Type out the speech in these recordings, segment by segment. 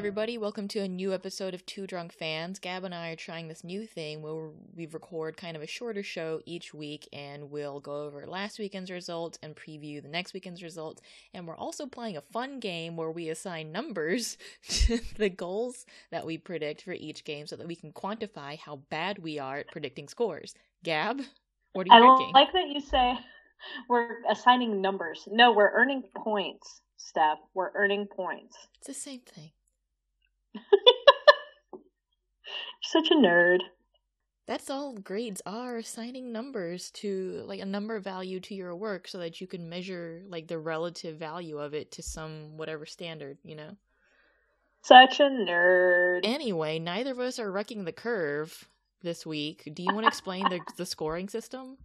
everybody. Welcome to a new episode of Two Drunk Fans. Gab and I are trying this new thing where we record kind of a shorter show each week and we'll go over last weekend's results and preview the next weekend's results. And we're also playing a fun game where we assign numbers to the goals that we predict for each game so that we can quantify how bad we are at predicting scores. Gab, what are you I drinking? like that you say we're assigning numbers. No, we're earning points, Steph. We're earning points. It's the same thing. Such a nerd. That's all grades are assigning numbers to like a number value to your work so that you can measure like the relative value of it to some whatever standard, you know. Such a nerd. Anyway, neither of us are wrecking the curve this week. Do you want to explain the the scoring system?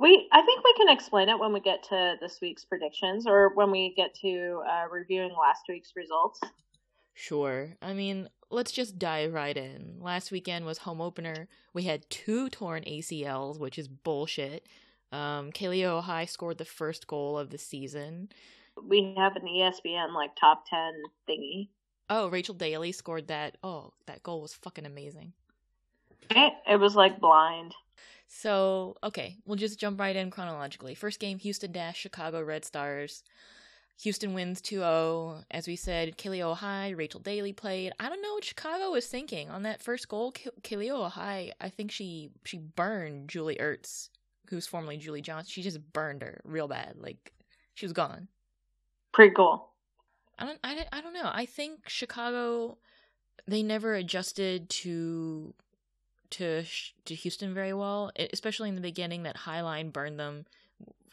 We, I think we can explain it when we get to this week's predictions or when we get to uh, reviewing last week's results. Sure. I mean, let's just dive right in. Last weekend was home opener. We had two torn ACLs, which is bullshit. Um, Kealia Ohai scored the first goal of the season. We have an ESPN like top 10 thingy. Oh, Rachel Daly scored that. Oh, that goal was fucking amazing. It, it was like blind. So, okay, we'll just jump right in chronologically. First game, Houston Dash, Chicago Red Stars. Houston wins 2-0. As we said, Kealia Ohai, Rachel Daly played. I don't know what Chicago was thinking on that first goal. Kealia Ohai, I think she she burned Julie Ertz, who's formerly Julie Johnson. She just burned her real bad. Like she was gone. Pretty cool. I don't I, I don't know. I think Chicago they never adjusted to to to Houston very well, especially in the beginning. That high line burned them.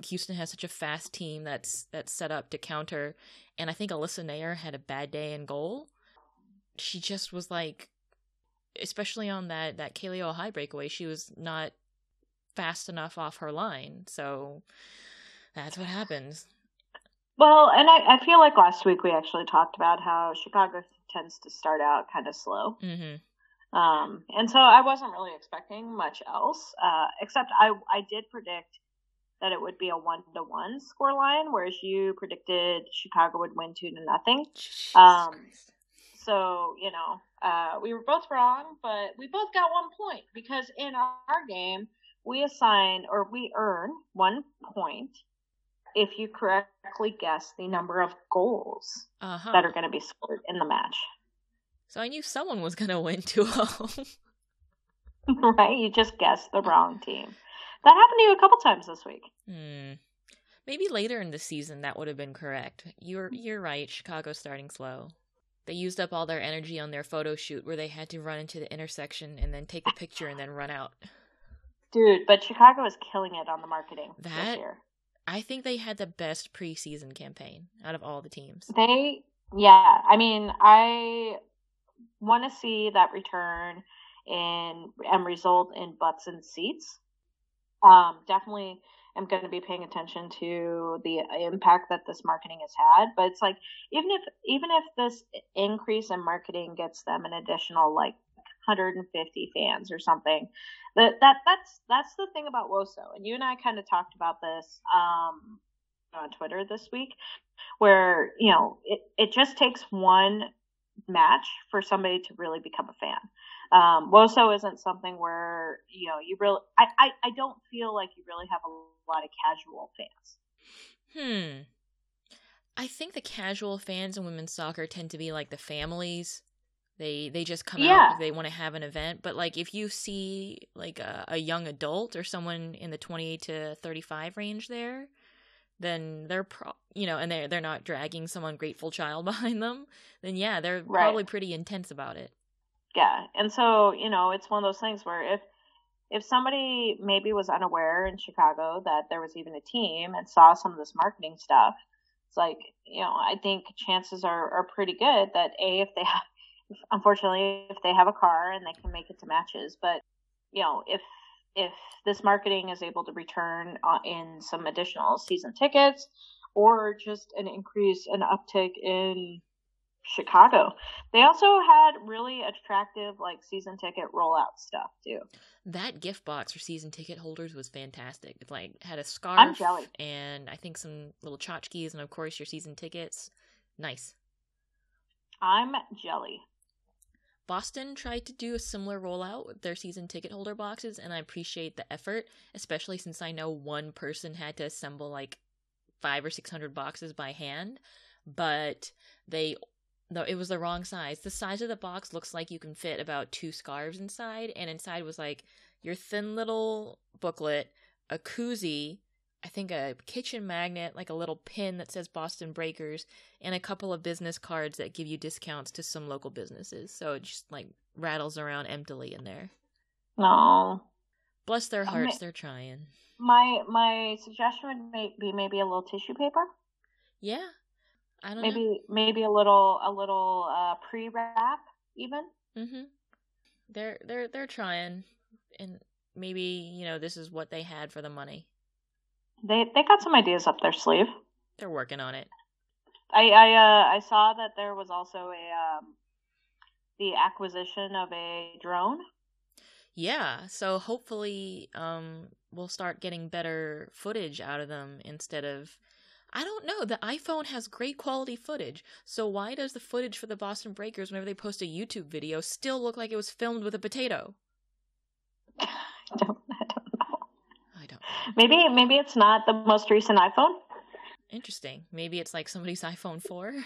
Houston has such a fast team that's that's set up to counter, and I think Alyssa Naeher had a bad day in goal. She just was like, especially on that that Kealia Ohai breakaway, she was not fast enough off her line. So that's what happens. Well, and I, I feel like last week we actually talked about how Chicago tends to start out kind of slow. Mm-hmm. Um, and so I wasn't really expecting much else, uh, except I, I did predict that it would be a one to one score line, whereas you predicted Chicago would win two to nothing. Um, so you know, uh, we were both wrong, but we both got one point because in our, game we assign or we earn one point if you correctly guess the number of goals uh-huh. that are going to be scored in the match. So I knew someone was going to win 2-0. right? You just guessed the wrong team. That happened to you a couple times this week. Hmm. Maybe later in the season that would have been correct. You're you're right. Chicago's starting slow. They used up all their energy on their photo shoot where they had to run into the intersection and then take a picture and then run out. Dude, but Chicago is killing it on the marketing That this year. I think they had the best preseason campaign out of all the teams. They, yeah, I mean, I want to see that return in and result in butts and seats. Um, definitely am going to be paying attention to the impact that this marketing has had. But it's like even if even if this increase in marketing gets them an additional like 150 fans or something, that that that's that's the thing about Woso. And you and I kind of talked about this um, on Twitter this week, where you know it it just takes one match for somebody to really become a fan. Um, Woso isn't something where you know you really. I, I I don't feel like you really have a lot of casual fans. Hmm. I think the casual fans in women's soccer tend to be like the families. They they just come Yeah. out they want to have an event. But like if you see like a, a young adult or someone in the twenty to thirty five range there, then they're pro you know, and they're they're not dragging some ungrateful child behind them. Then yeah, they're Right. probably pretty intense about it. Yeah, and so you know it's one of those things where if if somebody maybe was unaware in Chicago that there was even a team and saw some of this marketing stuff, it's like you know I think chances are are pretty good that a if they have if, unfortunately if they have a car and they can make it to matches, but you know if if this marketing is able to return uh, in some additional season tickets or just an increase an uptick in Chicago. They also had really attractive like season ticket rollout stuff too. That gift box for season ticket holders was fantastic. It like had a I'm scarf jelly. and I think some little tchotchkes and of course your season tickets. Nice. I'm jelly. Boston tried to do a similar rollout with their season ticket holder boxes, and I appreciate the effort, especially since I know one person had to assemble like five or six hundred boxes by hand. But they, though it was the wrong size. The size of the box looks like you can fit about two scarves inside, and inside was like your thin little booklet, a koozie, I think a kitchen magnet, like a little pin that says Boston Breakers, and a couple of business cards that give you discounts to some local businesses. So it just like rattles around emptily in there. No. Bless their hearts, they're trying. My my suggestion would be maybe a little tissue paper. Yeah. I don't maybe know. maybe a little a little uh, pre wrap even. Mm-hmm. They're they're they're trying, and maybe you know this is what they had for the money. They they got some ideas up their sleeve. They're working on it. I I uh, I saw that there was also a um, the acquisition of a drone. Yeah, so hopefully um, we'll start getting better footage out of them instead of I don't know. The iPhone has great quality footage. So why does the footage for the Boston Breakers whenever they post a YouTube video still look like it was filmed with a potato? I don't I don't know. I don't Maybe maybe it's not the most recent iPhone. Interesting. Maybe it's like somebody's iPhone 4.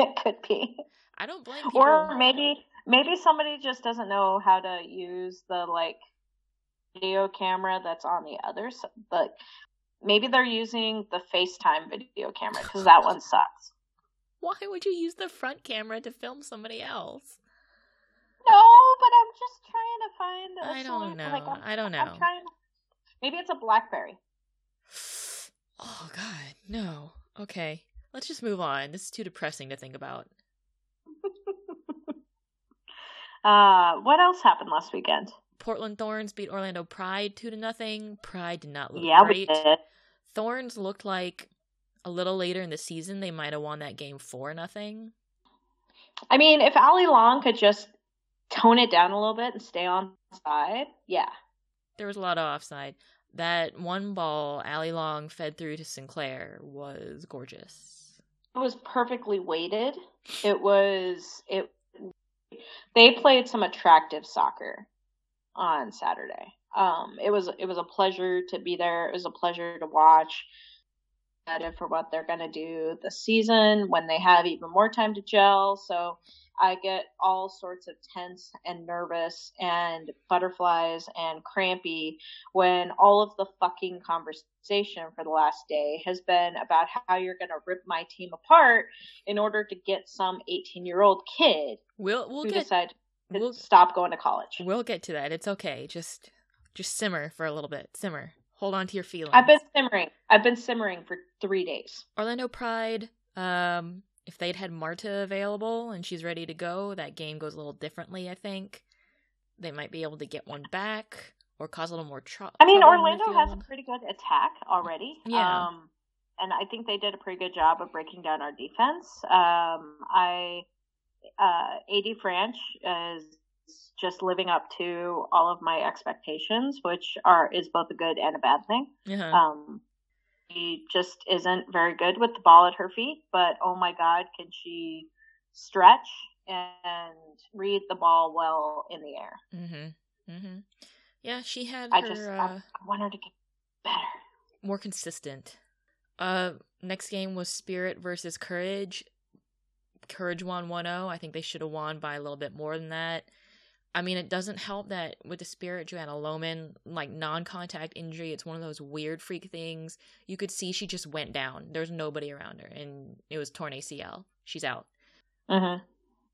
It could be. I don't blame people. Or maybe maybe somebody just doesn't know how to use the like video camera that's on the other side. Like maybe they're using the FaceTime video camera because that one sucks. Why would you use the front camera to film somebody else? No, but I'm just trying to find. I don't know. Like, I don't know. I'm trying. Maybe it's a blackberry. Oh God, no. Okay, let's just move on. This is too depressing to think about. uh, what else happened last weekend? Portland Thorns beat Orlando Pride two to nothing. Pride did not look yeah, great. Thorns looked like a little later in the season they might have won that game four nothing. I mean, if Allie Long could just tone it down a little bit and stay on side, yeah, there was a lot of offside. That one ball Allie Long fed through to Sinclair was gorgeous. It was perfectly weighted. It was it they played some attractive soccer on Saturday. Um, it was it was a pleasure to be there. It was a pleasure to watch. For what they're gonna do this season when they have even more time to gel. So I get all sorts of tense and nervous and butterflies and crampy when all of the fucking conversation for the last day has been about how you're going to rip my team apart in order to get some 18 year old kid we'll, we'll who get, decide to we'll, stop going to college. We'll get to that. It's okay. Just just simmer for a little bit. Simmer. Hold on to your feelings. I've been simmering. I've been simmering for three days. Orlando Pride. Um, if they'd had Marta available and she's ready to go, that game goes a little differently, I think. They might be able to get one back or cause a little more trouble. I mean, Orlando has a pretty good attack already. Yeah. Um, and I think they did a pretty good job of breaking down our defense. Um, I, uh, AD Franch is just living up to all of my expectations, which are is both a good and a bad thing. Uh-huh. Um, she just isn't very good with the ball at her feet, but oh my God, can she stretch and read the ball well in the air? Mm-hmm. Mm-hmm. Yeah, she had. I her, just uh, I want her to get better, more consistent. Uh, next game was Spirit versus Courage. Courage won 1-0. I think they should have won by a little bit more than that. I mean, it doesn't help that with the Spirit, Joanna Lohman, like non contact injury, it's one of those weird freak things. You could see she just went down. There's nobody around her, and it was torn ACL. She's out. Mm-hmm.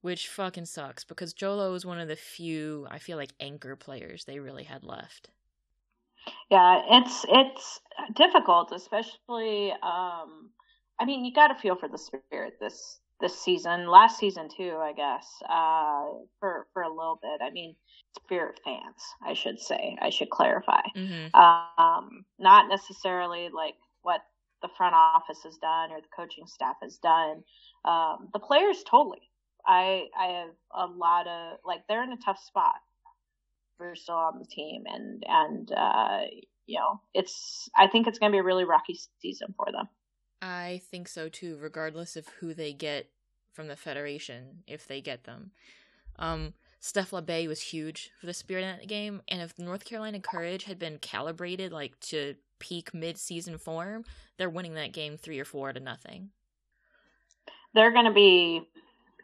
Which fucking sucks because Jolo is one of the few, I feel like, anchor players they really had left. Yeah, it's it's difficult, especially. Um, I mean, you got to feel for the Spirit this this season, last season too, I guess, uh, for for a little bit. I mean, Spirit fans, I should say, I should clarify, mm-hmm. um, not necessarily like what the front office has done or the coaching staff has done. Um, the players totally. I I have a lot of like they're in a tough spot. We're still on the team, and and uh, you know it's I think it's going to be a really rocky season for them. I think so too, regardless of who they get from the Federation if they get them. Um, Steph Labbé was huge for the Spirit in that game, and if North Carolina Courage had been calibrated like to peak mid-season form, they're winning that game three or four to nothing. They're going to be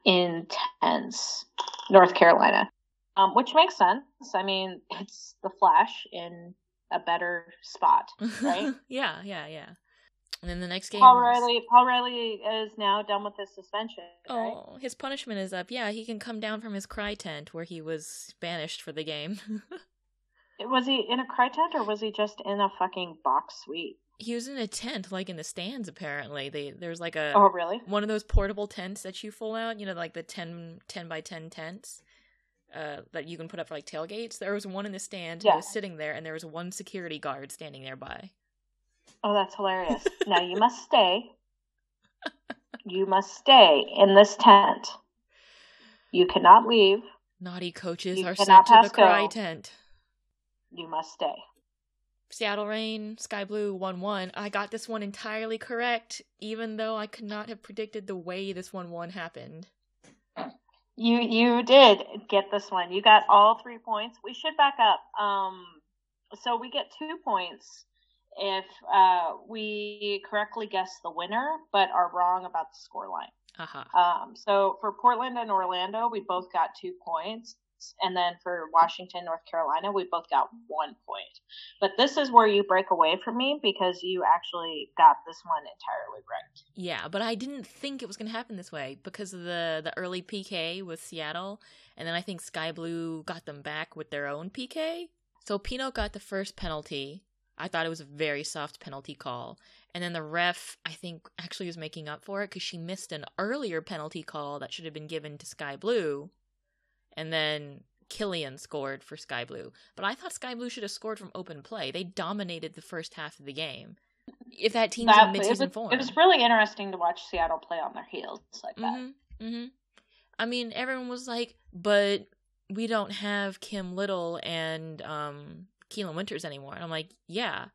intense, North Carolina, um, which makes sense. I mean, it's the Flash in a better spot, right? yeah, yeah, yeah. And then the next game, Paul Riley. Paul Riley is now done with his suspension. Right? Oh, his punishment is up. Yeah, he can come down from his cry tent where he was banished for the game. was he in a cry tent or was he just in a fucking box suite? He was in a tent, like in the stands. Apparently, they there's like a oh really one of those portable tents that you fold out. You know, like the 10, 10 by ten tents. Uh, that you can put up for like tailgates. There was one in the stand. Yeah. He was sitting there, and there was one security guard standing nearby. Oh, that's hilarious. now you must stay. You must stay in this tent. You cannot leave. Naughty coaches you are sent to the cry go. tent. You must stay. Seattle Reign, Sky Blue 1 1. I got this one entirely correct, even though I could not have predicted the way this 1 1 happened. You you did get this one. You got all three points. We should back up. Um, so we get two points if uh, we correctly guess the winner, but are wrong about the score line. Uh-huh. Um, so for Portland and Orlando, we both got two points. And then for Washington, North Carolina, we both got one point. But this is where you break away from me because you actually got this one entirely right. Yeah, but I didn't think it was going to happen this way because of the, the early PK with Seattle. And then I think Sky Blue got them back with their own PK. So Pinoe got the first penalty I thought it was a very soft penalty call. And then the ref, I think, actually was making up for it because she missed an earlier penalty call that should have been given to Sky Blue. And then Killion scored for Sky Blue. But I thought Sky Blue should have scored from open play. They dominated the first half of the game. If that team's that, in midseason it form. It was really interesting to watch Seattle play on their heels like that. Mm-hmm, mm-hmm. I mean, everyone was like, but we don't have Kim Little and um, Keelin Winters anymore. And I'm like, yeah,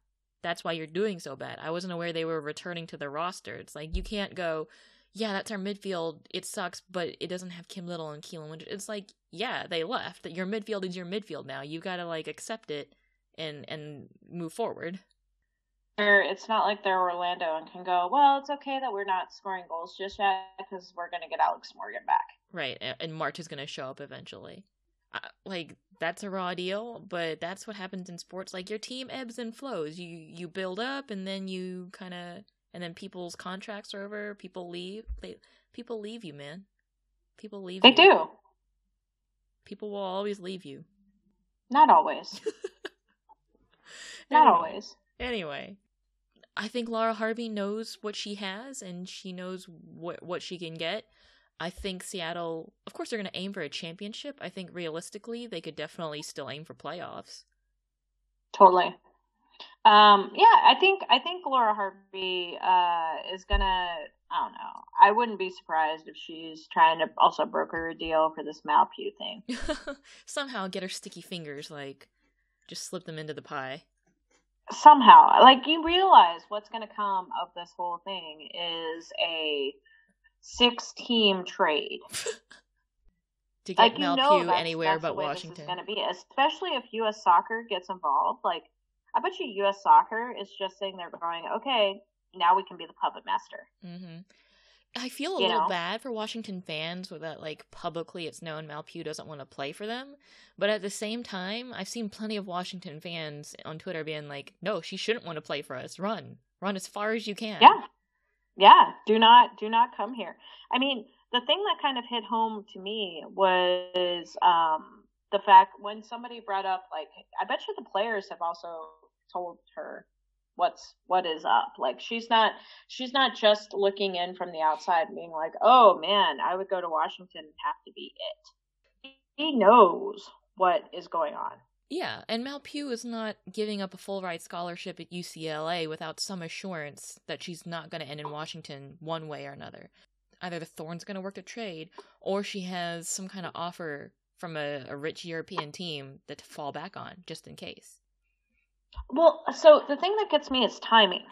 that's why you're doing so bad. I wasn't aware they were returning to the roster. It's like you can't go, yeah, that's our midfield. It sucks, but it doesn't have Kim Little and Keelin Winters. It's like, yeah, they left. That your midfield is your midfield now. You've got to like accept it and and move forward. Or it's not like they're Orlando and can go, well, it's okay that we're not scoring goals just yet because we're going to get Alex Morgan back. Right, and Marta is going to show up eventually like that's a raw deal, but that's what happens in sports. Like your team ebbs and flows. You you build up, and then you kind of, and then people's contracts are over. People leave. They people leave you, man. People leave. They you. do. People will always leave you. Not always. Not anyway, always. Anyway, I think Laura Harvey knows what she has, and she knows what what she can get. I think Seattle, of course, they're going to aim for a championship. I think realistically, they could definitely still aim for playoffs. Totally. Um, yeah, I think I think Laura Harvey uh, is gonna. I don't know. I wouldn't be surprised if she's trying to also broker a deal for this Mal Pugh thing. Somehow get her sticky fingers, like just slip them into the pie. Somehow, like you realize what's going to come of this whole thing is a six team trade. to get like, Mel know Pugh anywhere that's but Washington. going to be, especially if U.S. Soccer gets involved. Like, I bet you U.S. Soccer is just saying they're going, "Okay, now we can be the puppet master." Mm-hmm. I feel a you little know? bad for Washington fans with that, like publicly it's known Mal Pugh doesn't want to play for them. But at the same time, I've seen plenty of Washington fans on Twitter being like, "No, she shouldn't want to play for us. Run, run as far as you can." Yeah, yeah, do not do not come here. I mean, the thing that kind of hit home to me was um, the fact when somebody brought up like I bet you the players have also told her what's what is up. Like she's not she's not just looking in from the outside being like, "Oh man, I would go to Washington and have to be it." He knows what is going on. Yeah, and Mal Pugh is not giving up a full ride scholarship at UCLA without some assurance that she's not going to end in Washington one way or another. Either the Thorns going to work the trade, or she has some kind of offer from a, a rich European team that to fall back on, just in case. Well, so the thing that gets me is timing.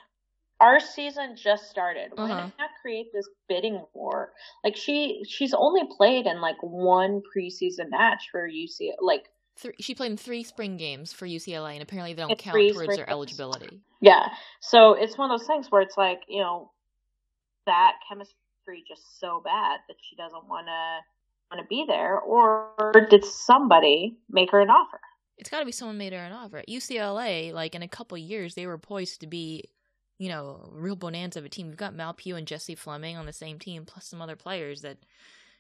our season just started. Why Uh-huh. not create this bidding war? Like she she's only played in like one preseason match for UC like Three, she played in three spring games for UCLA, and apparently they don't count towards their games. eligibility. yeah. So it's one of those things where it's like, you know, that chemistry just so bad that she doesn't wanna wanna be there or did somebody make her an offer? It's got to be someone made her an offer. At UCLA, like in a couple years, they were poised to be, you know, real bonanza of a team. We've got Mal Pugh and Jessie Fleming on the same team, plus some other players that,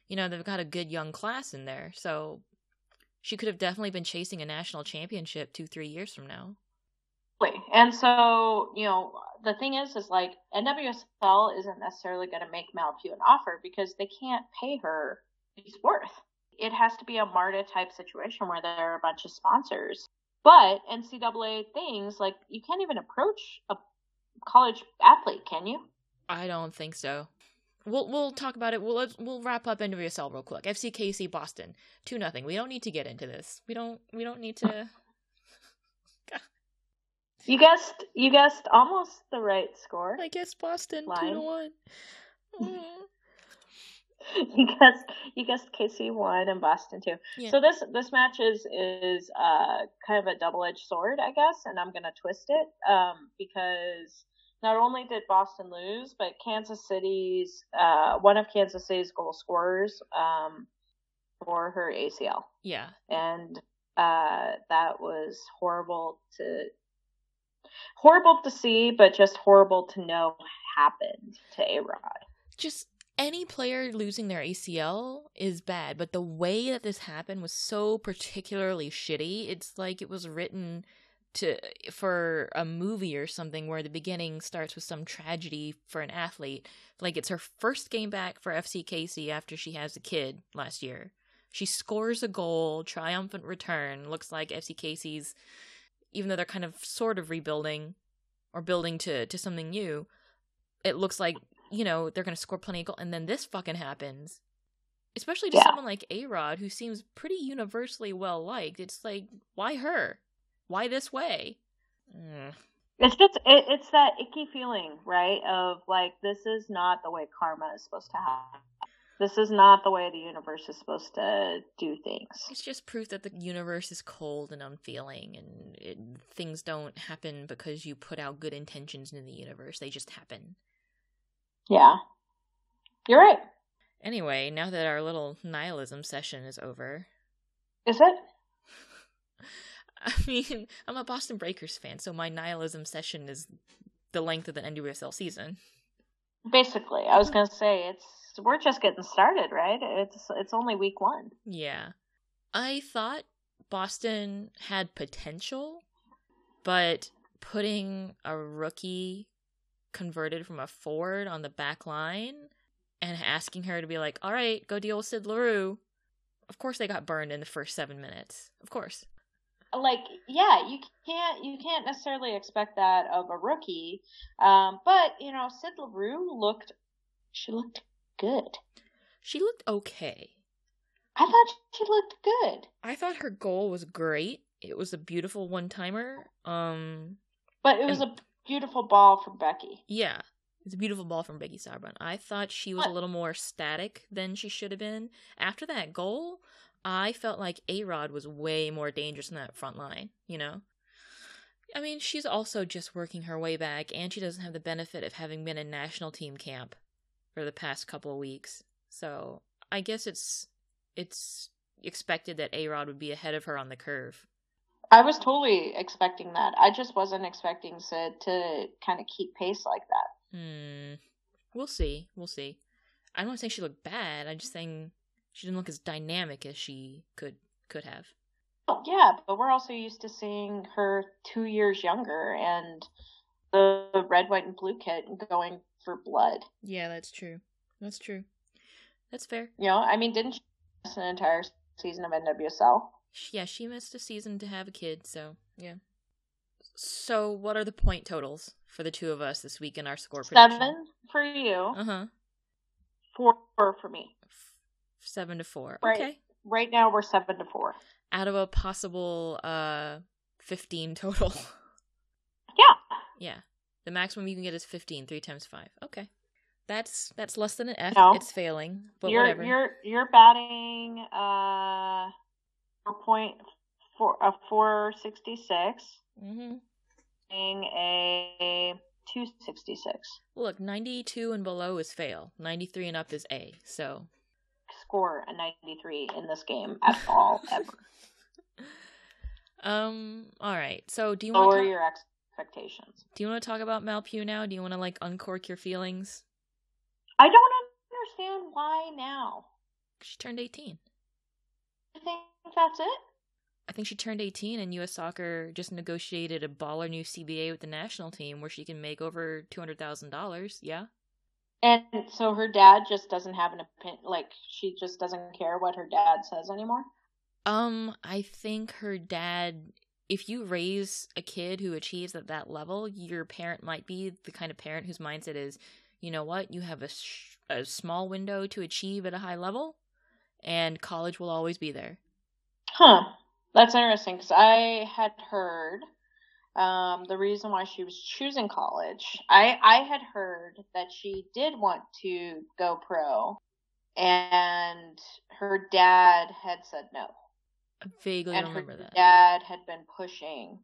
you know, they've got a good young class in there. So she could have definitely been chasing a national championship two, three years from now. And so, you know, the thing is, is like NWSL isn't necessarily going to make Mal Pugh an offer because they can't pay her she's worth. It has to be a Marta type situation where there are a bunch of sponsors. But NCAA things, like, you can't even approach a college athlete, can you? I don't think so. We'll we'll talk about it. We'll we'll wrap up NWSL real quick. FCKC Boston two nothing. We don't need to get into this. We don't we don't need to. You guessed, you guessed almost the right score. I guess Boston two to one. Mm. you guessed, you guessed KC one and Boston two. Yeah. So this this match is is uh kind of a double edged sword, I guess, and I'm gonna twist it um because not only did Boston lose, but Kansas City's uh one of Kansas City's goal scorers um for her ACL, Yeah, and uh that was horrible to horrible to see, but just horrible to know happened to A Rod. just any player losing their ACL is bad, but the way that this happened was so particularly shitty. It's like it was written to for a movie or something where the beginning starts with some tragedy for an athlete. Like it's her first game back for FC KC after she has a kid last year. She scores a goal, triumphant return. Looks like FC KC's even though they're kind of sort of rebuilding or building to to something new, it looks like you know they're gonna score plenty of goals, and then this fucking happens. Especially to Yeah. someone like A Rod, who seems pretty universally well liked. It's like, why her? Why this way? Mm. It's just it, it's that icky feeling, right? Of like this is not the way karma is supposed to happen. This is not the way the universe is supposed to do things. It's just proof that the universe is cold and unfeeling, and it, things don't happen because you put out good intentions in the universe. They just happen. Yeah, you're right. Anyway, now that our little nihilism session is over, Is it? I mean, I'm a Boston Breakers fan, so my nihilism session is the length of the NWSL season. Basically, I was gonna say it's we're just getting started, right? It's it's only week one. Yeah. I thought Boston had potential, but putting a rookie converted from a forward on the back line and asking her to be like, all right, go deal with Syd Leroux. Of course they got burned in the first seven minutes. Of course. Like, yeah, you can't you can't necessarily expect that of a rookie. Um, but you know, Syd Leroux looked she looked good. She looked okay. I thought she looked good. I thought her goal was great. It was a beautiful one timer. Um But it was And- a beautiful ball from Becky. Yeah. It's a beautiful ball from Becky Sauerbrunn. I thought she was a little more static than she should have been. After that goal, I felt like A Rod was way more dangerous in that front line, you know? I mean, she's also just working her way back, and she doesn't have the benefit of having been in national team camp for the past couple of weeks. So I guess it's it's expected that A Rod would be ahead of her on the curve. I was totally expecting that. I just wasn't expecting Syd to kind of keep pace like that. Hmm. We'll see. We'll see. I don't want to say she looked bad. I'm just saying she didn't look as dynamic as she could could have. Oh, yeah, but we're also used to seeing her two years younger and the red, white, and blue kit going for blood. Yeah, that's true. That's true. That's fair. You know, I mean, didn't she miss an entire season of NWSL? Sh- Yeah, she missed a season to have a kid, so yeah. So, what are the point totals for the two of us this week in our score prediction? Seven for you, Uh huh. four for me. Seven to four. Right. Okay. Right now, we're seven to four. Out of a possible uh fifteen total. Yeah. yeah. The maximum you can get is 15, 3 times 5. Okay. That's that's less than an F. No. It's failing, but you're whatever. you're you're batting uh four point four a four sixty six, hmm being a two sixty six. Look, 92 and below is fail. 93 and up is A. So, Score a ninety three in this game at all ever. um, all right. So, do you want Lower to your expectations. do you want to talk about Mal Pugh now? Do you want to like uncork your feelings? I don't understand why now. She turned 18. I think that's it. I think she turned 18 and US Soccer just negotiated a baller new CBA with the national team where she can make over $200,000. Yeah. And so her dad just doesn't have an opinion. Like she just doesn't care what her dad says anymore. Um, I think her dad. If you raise a kid who achieves at that level, your parent might be the kind of parent whose mindset is, you know what, you have a, sh- a small window to achieve at a high level, and college will always be there. Huh. That's interesting because I had heard um, the reason why she was choosing college. I I had heard that she did want to go pro, and her dad had said no, I vaguely and remember that. dad had been pushing.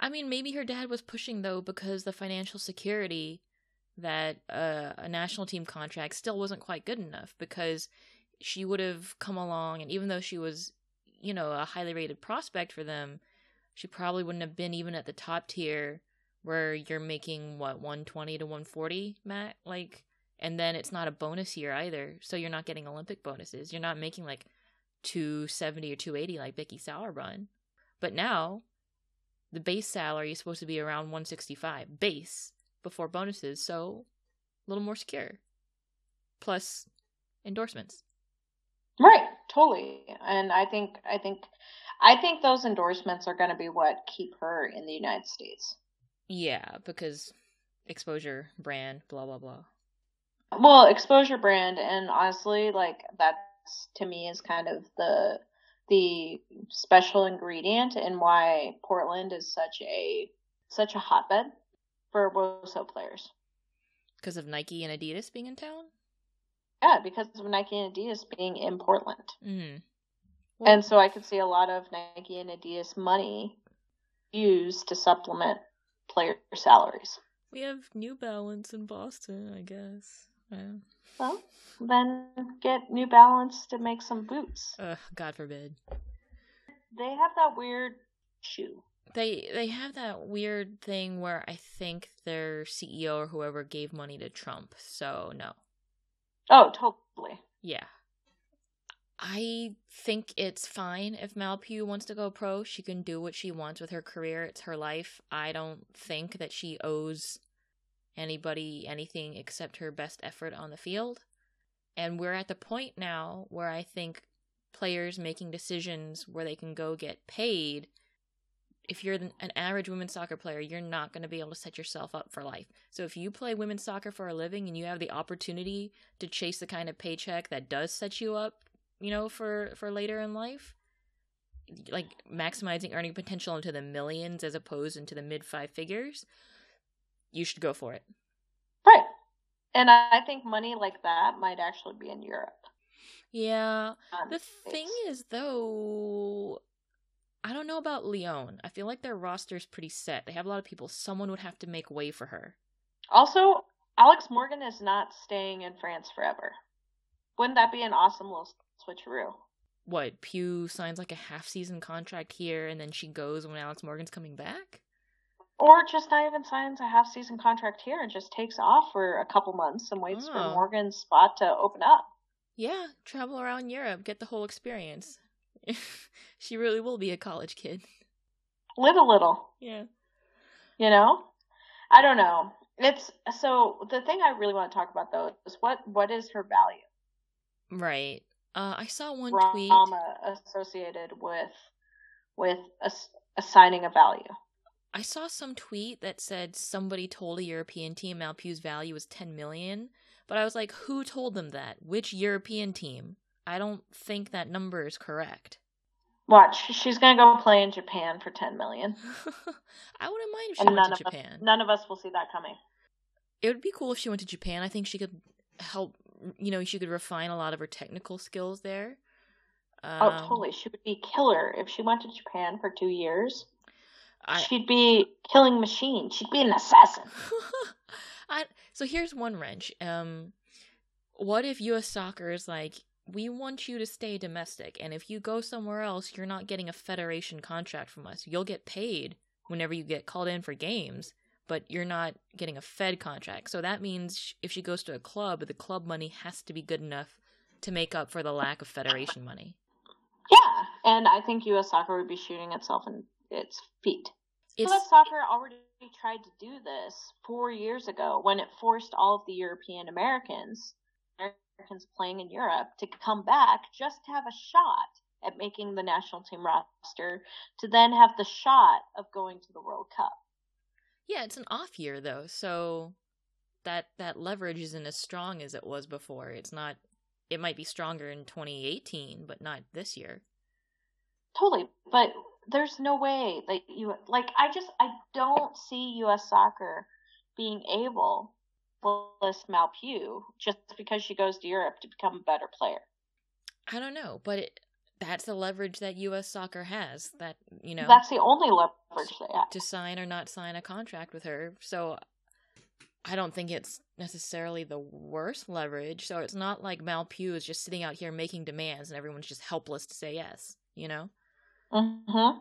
I mean, maybe her dad was pushing though because the financial security that uh, a national team contract still wasn't quite good enough because she would have come along and even though she was, you know, a highly rated prospect for them, she probably wouldn't have been even at the top tier where you're making what 120 to 140 Matt? Like and then it's not a bonus year either so you're not getting olympic bonuses. You're not making like 270 or 280 like Becky Sauerbrunn but now the base salary is supposed to be around 165 base before bonuses so a little more secure. Plus endorsements. Right, totally. And I think I think I think those endorsements are going to be what keep her in the United States. yeah because exposure brand blah blah blah Well, exposure brand and honestly like that's to me is kind of the the special ingredient in why Portland is such a such a hotbed for WOSO players. because of Nike and Adidas being in town Yeah, because of Nike and Adidas being in Portland. mm. And so I could see a lot of Nike and Adidas money used to supplement player salaries. we have New Balance in Boston I guess yeah. Well, then get New Balance to make some boots. Ugh, God forbid They have that weird shoe. They they have that weird thing where I think their CEO or whoever gave money to Trump. So no. Oh, totally. Yeah. I think it's fine if Mal Pugh wants to go pro. She can do what she wants with her career. It's her life. I don't think that she owes anybody anything except her best effort on the field. And we're at the point now where I think players making decisions where they can go get paid if you're an average women's soccer player, you're not going to be able to set yourself up for life. So if you play women's soccer for a living and you have the opportunity to chase the kind of paycheck that does set you up, you know, for for later in life, like maximizing earning potential into the millions as opposed into the mid five figures, you should go for it. Right. And I think money like that might actually be in Europe. Yeah. Um, The thing is though, I don't know about Lyon. I feel like their roster's pretty set. They have a lot of people. Someone would have to make way for her. Also, Alex Morgan is not staying in France forever. Wouldn't that be an awesome little switcheroo? what Pugh signs like a half season contract here and then she goes when Alex Morgan's coming back? Or just not even signs a half season contract here and just takes off for a couple months and waits Oh. for Morgan's spot to open up. Yeah, travel around Europe, get the whole experience. she really will be a college kid. Live a little, Yeah. you know? I don't know. It's so the thing I really want to talk about though is what what is her value? Right. Uh, I saw one tweet. Drama associated with with ass- assigning a value. I saw some tweet that said somebody told a European team Mal Pugh's value was 10 million, but I was like, who told them that? Which European team? I don't think that number is correct. Watch, she's gonna go play in Japan for ten million. I wouldn't mind if she and went to Japan. Us, none of us will see that coming. It would be cool if she went to Japan. I think she could help. You know, she could refine a lot of her technical skills there. Oh, um, oh, totally. She would be killer if she went to Japan for two years. I, She'd be killing machines. She'd be an assassin. I, so here's one wrench. Um, what if U.S. soccer is like, we want you to stay domestic, and if you go somewhere else, you're not getting a federation contract from us. You'll get paid whenever you get called in for games, but you're not getting a Fed contract. So that means if she goes to a club, the club money has to be good enough to make up for the lack of federation money. Yeah, and I think U.S. soccer would be shooting itself in its feet. It's... U.S. soccer already tried to do this four years ago when it forced all of the European Americans, Americans playing in Europe, to come back just to have a shot at making the national team roster, to then have the shot of going to the World Cup. Yeah, it's an off year though, so that that leverage isn't as strong as it was before. It's not it might be stronger in 2018, but not this year. Totally, but there's no way that you like. I just I don't see U.S. soccer being able to list just because she goes to Europe to become a better player. I don't know, but it, that's the leverage that U.S. soccer has. That you know, that's the only leverage they have to sign or not sign a contract with her. So I don't think it's necessarily the worst leverage. So it's not like Mal Pugh is just sitting out here making demands and everyone's just helpless to say yes, you know? Mm-hmm.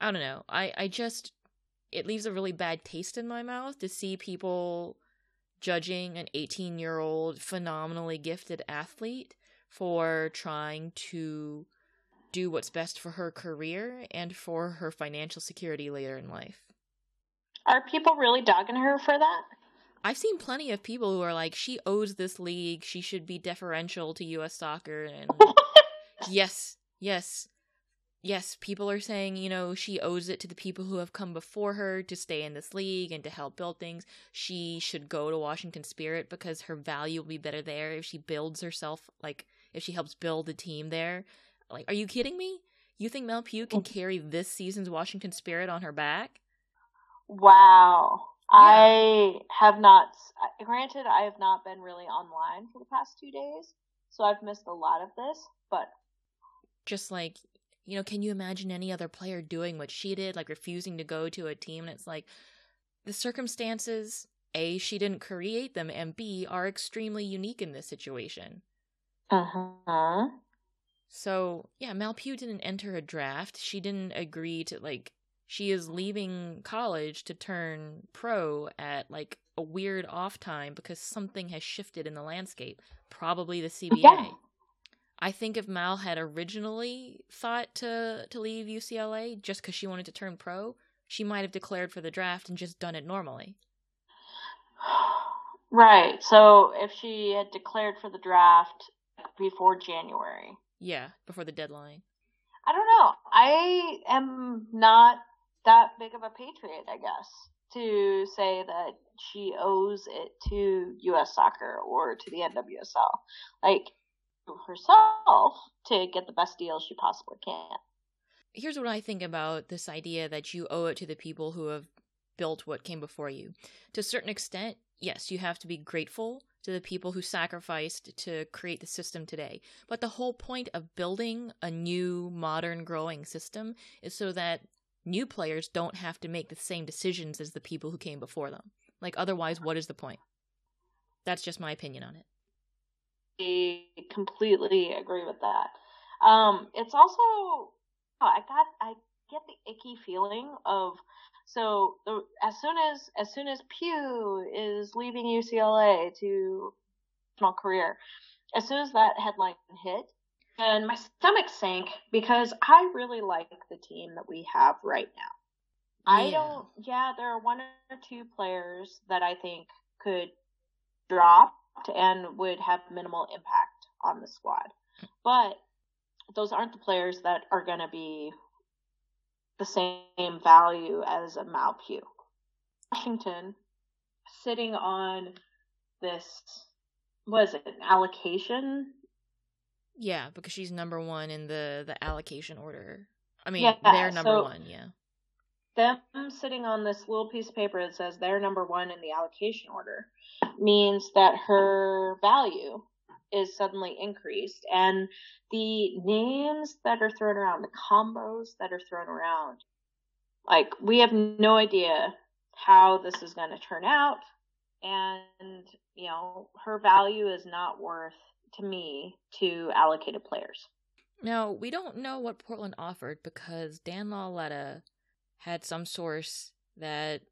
I don't know. I, I just, it leaves a really bad taste in my mouth to see people judging an 18 year old phenomenally gifted athlete for trying to do what's best for her career and for her financial security later in life. Are people really dogging her for that? I've seen plenty of people who are like, she owes this league. She should be deferential to U.S. soccer. And yes, yes, yes, people are saying, you know, she owes it to the people who have come before her to stay in this league and to help build things. She should go to Washington Spirit because her value will be better there if she builds herself, like, if she helps build the team there. Like, are you kidding me? You think Mel Pugh can carry this season's Washington Spirit on her back? Wow. I have not, granted, I have not been really online for the past two days, so I've missed a lot of this, but. Just like, you know, can you imagine any other player doing what she did, like refusing to go to a team? And it's like, the circumstances, A, she didn't create them, and B, are extremely unique in this situation. Uh huh. So, yeah, Mal Pugh didn't enter a draft. She didn't agree to, like, she is leaving college to turn pro at like a weird off time because something has shifted in the landscape, probably the CBA. Yeah. I think if Mal had originally thought to to leave UCLA just because she wanted to turn pro, she might have declared for the draft and just done it normally. Right. So if she had declared for the draft before January. Yeah, before the deadline. I don't know. I am not that big of a patriot, I guess, to say that she owes it to U.S. soccer or to the NWSL. Like, herself to get the best deal she possibly can. Here's what I think about this idea that you owe it to the people who have built what came before you. To a certain extent, yes, you have to be grateful to the people who sacrificed to create the system today. But the whole point of building a new, modern, growing system is so that new players don't have to make the same decisions as the people who came before them. Like, otherwise, what is the point? That's just my opinion on it. I completely agree with that. Um, it's also, oh, I got, I get the icky feeling of, so the, as soon as, as soon as Pugh is leaving UCLA to small career, as soon as that headline hit, and my stomach sank because I really like the team that we have right now. Yeah. I don't, yeah, there are one or two players that I think could drop and would have minimal impact on the squad. But those aren't the players that are going to be the same value as a Mal Pugh. Washington sitting on this, was it, an allocation yeah, because she's number one in the the allocation order. I mean, Yeah, they're number so- one. Yeah. Them sitting on this little piece of paper that says they're number one in the allocation order means that her value is suddenly increased. And the names that are thrown around the combos that are thrown around like we have no idea how this is going to turn out. And you know her value is not worth to me to allocated players. Now, we don't know what Portland offered because Dan Lauletta had some source that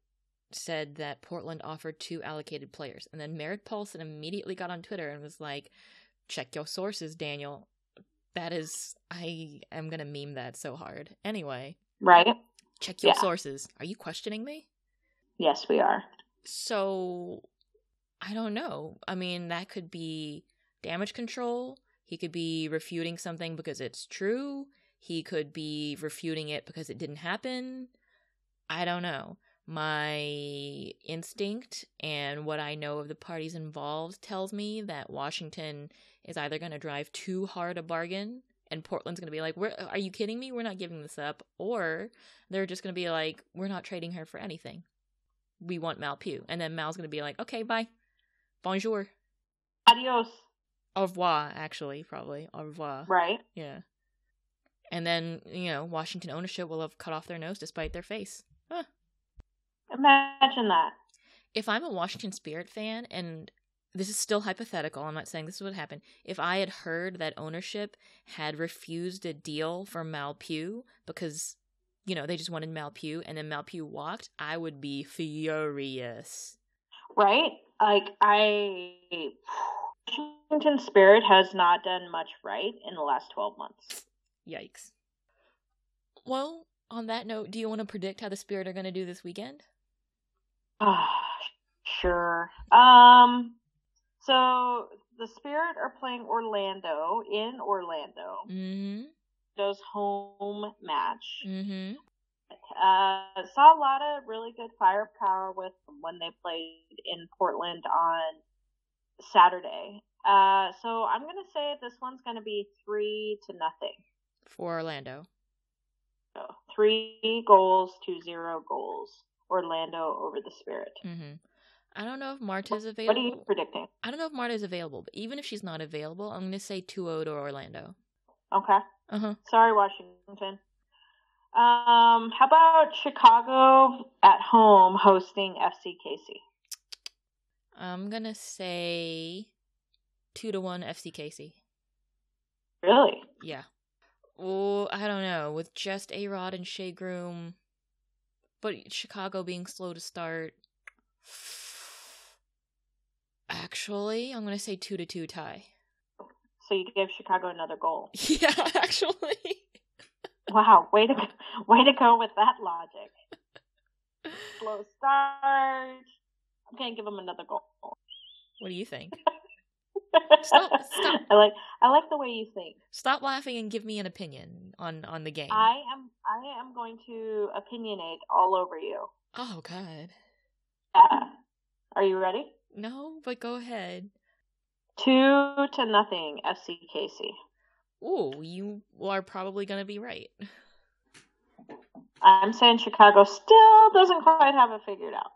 said that Portland offered two allocated players. And then Merritt Paulson immediately got on Twitter and was like, check your sources, Daniel. That is, I am going to meme that so hard. Anyway, right check your Yeah. sources. Are you questioning me? yes we are So, I don't know. I mean, that could be damage control. He could be refuting something because it's true. He could be refuting it because it didn't happen. I don't know. My instinct and what I know of the parties involved tells me that Washington is either going to drive too hard a bargain and Portland's going to be like, We're, Are you kidding me? We're not giving this up. Or they're just going to be like, We're not trading her for anything we want Mal Pugh. And then Mal's gonna be like, okay, bye. Bonjour. adios Au revoir, actually, probably. Au revoir. right Yeah. And then, you know, Washington ownership will have cut off their nose despite their face. Imagine that If I'm a Washington Spirit fan, and this is still hypothetical, I'm not saying this is what happened. If I had heard that ownership had refused a deal for Mal Pugh because, you know, they just wanted Mal Pugh and then Mal Pugh walked, I would be furious. right? Like I, Washington Spirit has not done much right in the last twelve months. Yikes. Well, on that note, do you want to predict how the Spirit are going to do this weekend? Sure. Um, so the Spirit are playing Orlando in Orlando. Mm-hmm. Those home match. Mm-hmm. Uh, saw a lot of really good firepower with them when they played in Portland on Saturday. Uh, so I'm gonna say this one's gonna be three to nothing. For Orlando. So three goals to zero goals. Orlando over the Spirit. Mm-hmm. I don't know if Marta's available. What are you predicting? I don't know if Marta's available, but even if she's not available, I'm going to say 2-0 to Orlando. Okay. Uh-huh. Sorry, Washington. Um, how about Chicago at home hosting FC KC? I'm going to say 2 to 1 FC KC. Really? Yeah. Oh, I don't know. With just A-Rod and Shea Groom, but Chicago being slow to start. Actually, I'm gonna say two to two tie. So you give Chicago another goal. Yeah, actually. Wow, way to go, way to go with that logic. Slow start. I'm gonna give them another goal. What do you think? Stop, stop. I like I like the way you think. Stop laughing and give me an opinion on on the game. I am I am going to opinionate all over you. Oh God. Yeah. Are you ready? No, but go ahead. Two to nothing, FC KC. Ooh, you are probably gonna be right. I'm saying Chicago still doesn't quite have it figured out.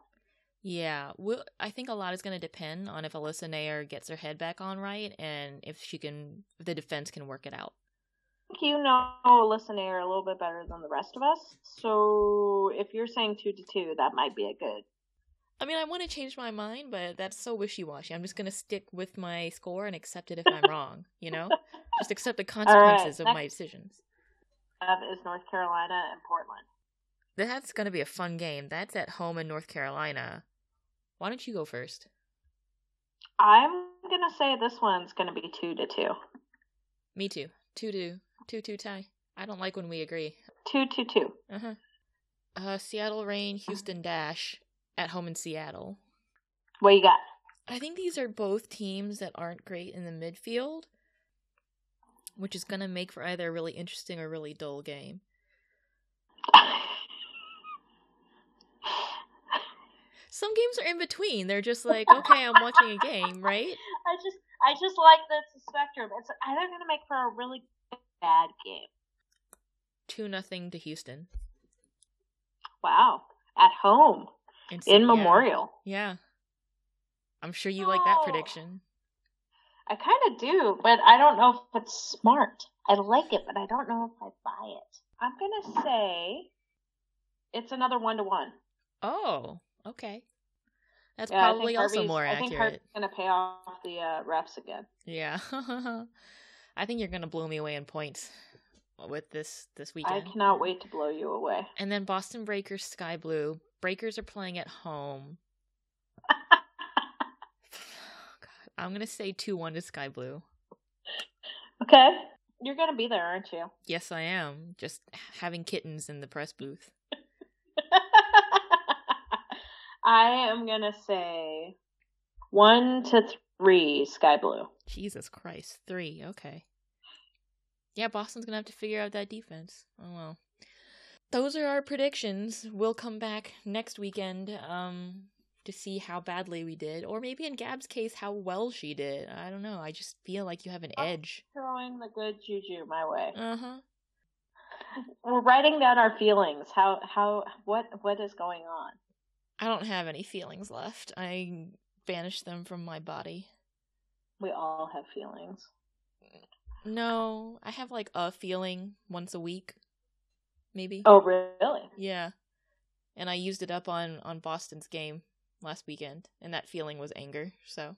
Yeah, we'll, I think a lot is going to depend on if Alyssa Naeher gets her head back on right and if she can, if the defense can work it out. You know Alyssa Naeher a little bit better than the rest of us, so if you're saying two to two, that might be a good. I mean, I want to change my mind, but that's so wishy washy. I'm just going to stick with my score and accept it if I'm wrong, you know? Just accept the consequences of my decisions. Is North Carolina and Portland. That's going to be a fun game. That's at home in North Carolina. Why don't you go first? I'm gonna say this one's gonna be two to two. Me too. Two two two two tie. I don't like when we agree. Two to two. Uh-huh. Uh Seattle Reign, Houston Dash at home in Seattle. What you got? I think these are both teams that aren't great in the midfield, which is going to make for either a really interesting or really dull game. Some games are in between. They're just like, okay, I'm watching a game, right? I just I just like that it's a spectrum. It's either gonna make for a really bad game. two nothing to Houston. Wow. At home. In, In yeah. Memorial. Yeah. I'm sure you like that Oh. prediction. I kind of do, but I don't know if it's smart. I like it, but I don't know if I buy it. I'm going to say it's another one to one. Oh, okay. That's Yeah, probably also more I think accurate. Harvey's going to pay off the uh, refs again. Yeah. I think you're gonna blow me away in points with this this weekend. I cannot wait to blow you away. And then Boston Breakers Sky Blue. Breakers are playing at home. God, I'm gonna say two one to Sky Blue. okay. You're going to be there, aren't you? Yes, I am. Just having kittens in the press booth. I am going to say one to three Sky Blue. Jesus Christ, three. Okay. Yeah, Boston's gonna have to figure out that defense. Oh well. Those are our predictions. We'll come back next weekend um to see how badly we did, or maybe in Gab's case, how well she did. I don't know. I just feel like you have an Oh. edge. Throwing the good juju my way. Uh huh. We're writing down our feelings. How how what what is going on? I don't have any feelings left. I banished them from my body. We all have feelings. No, I have like a feeling once a week, maybe. Oh, really? Yeah. And I used it up on on Boston's game last weekend, and that feeling was anger. So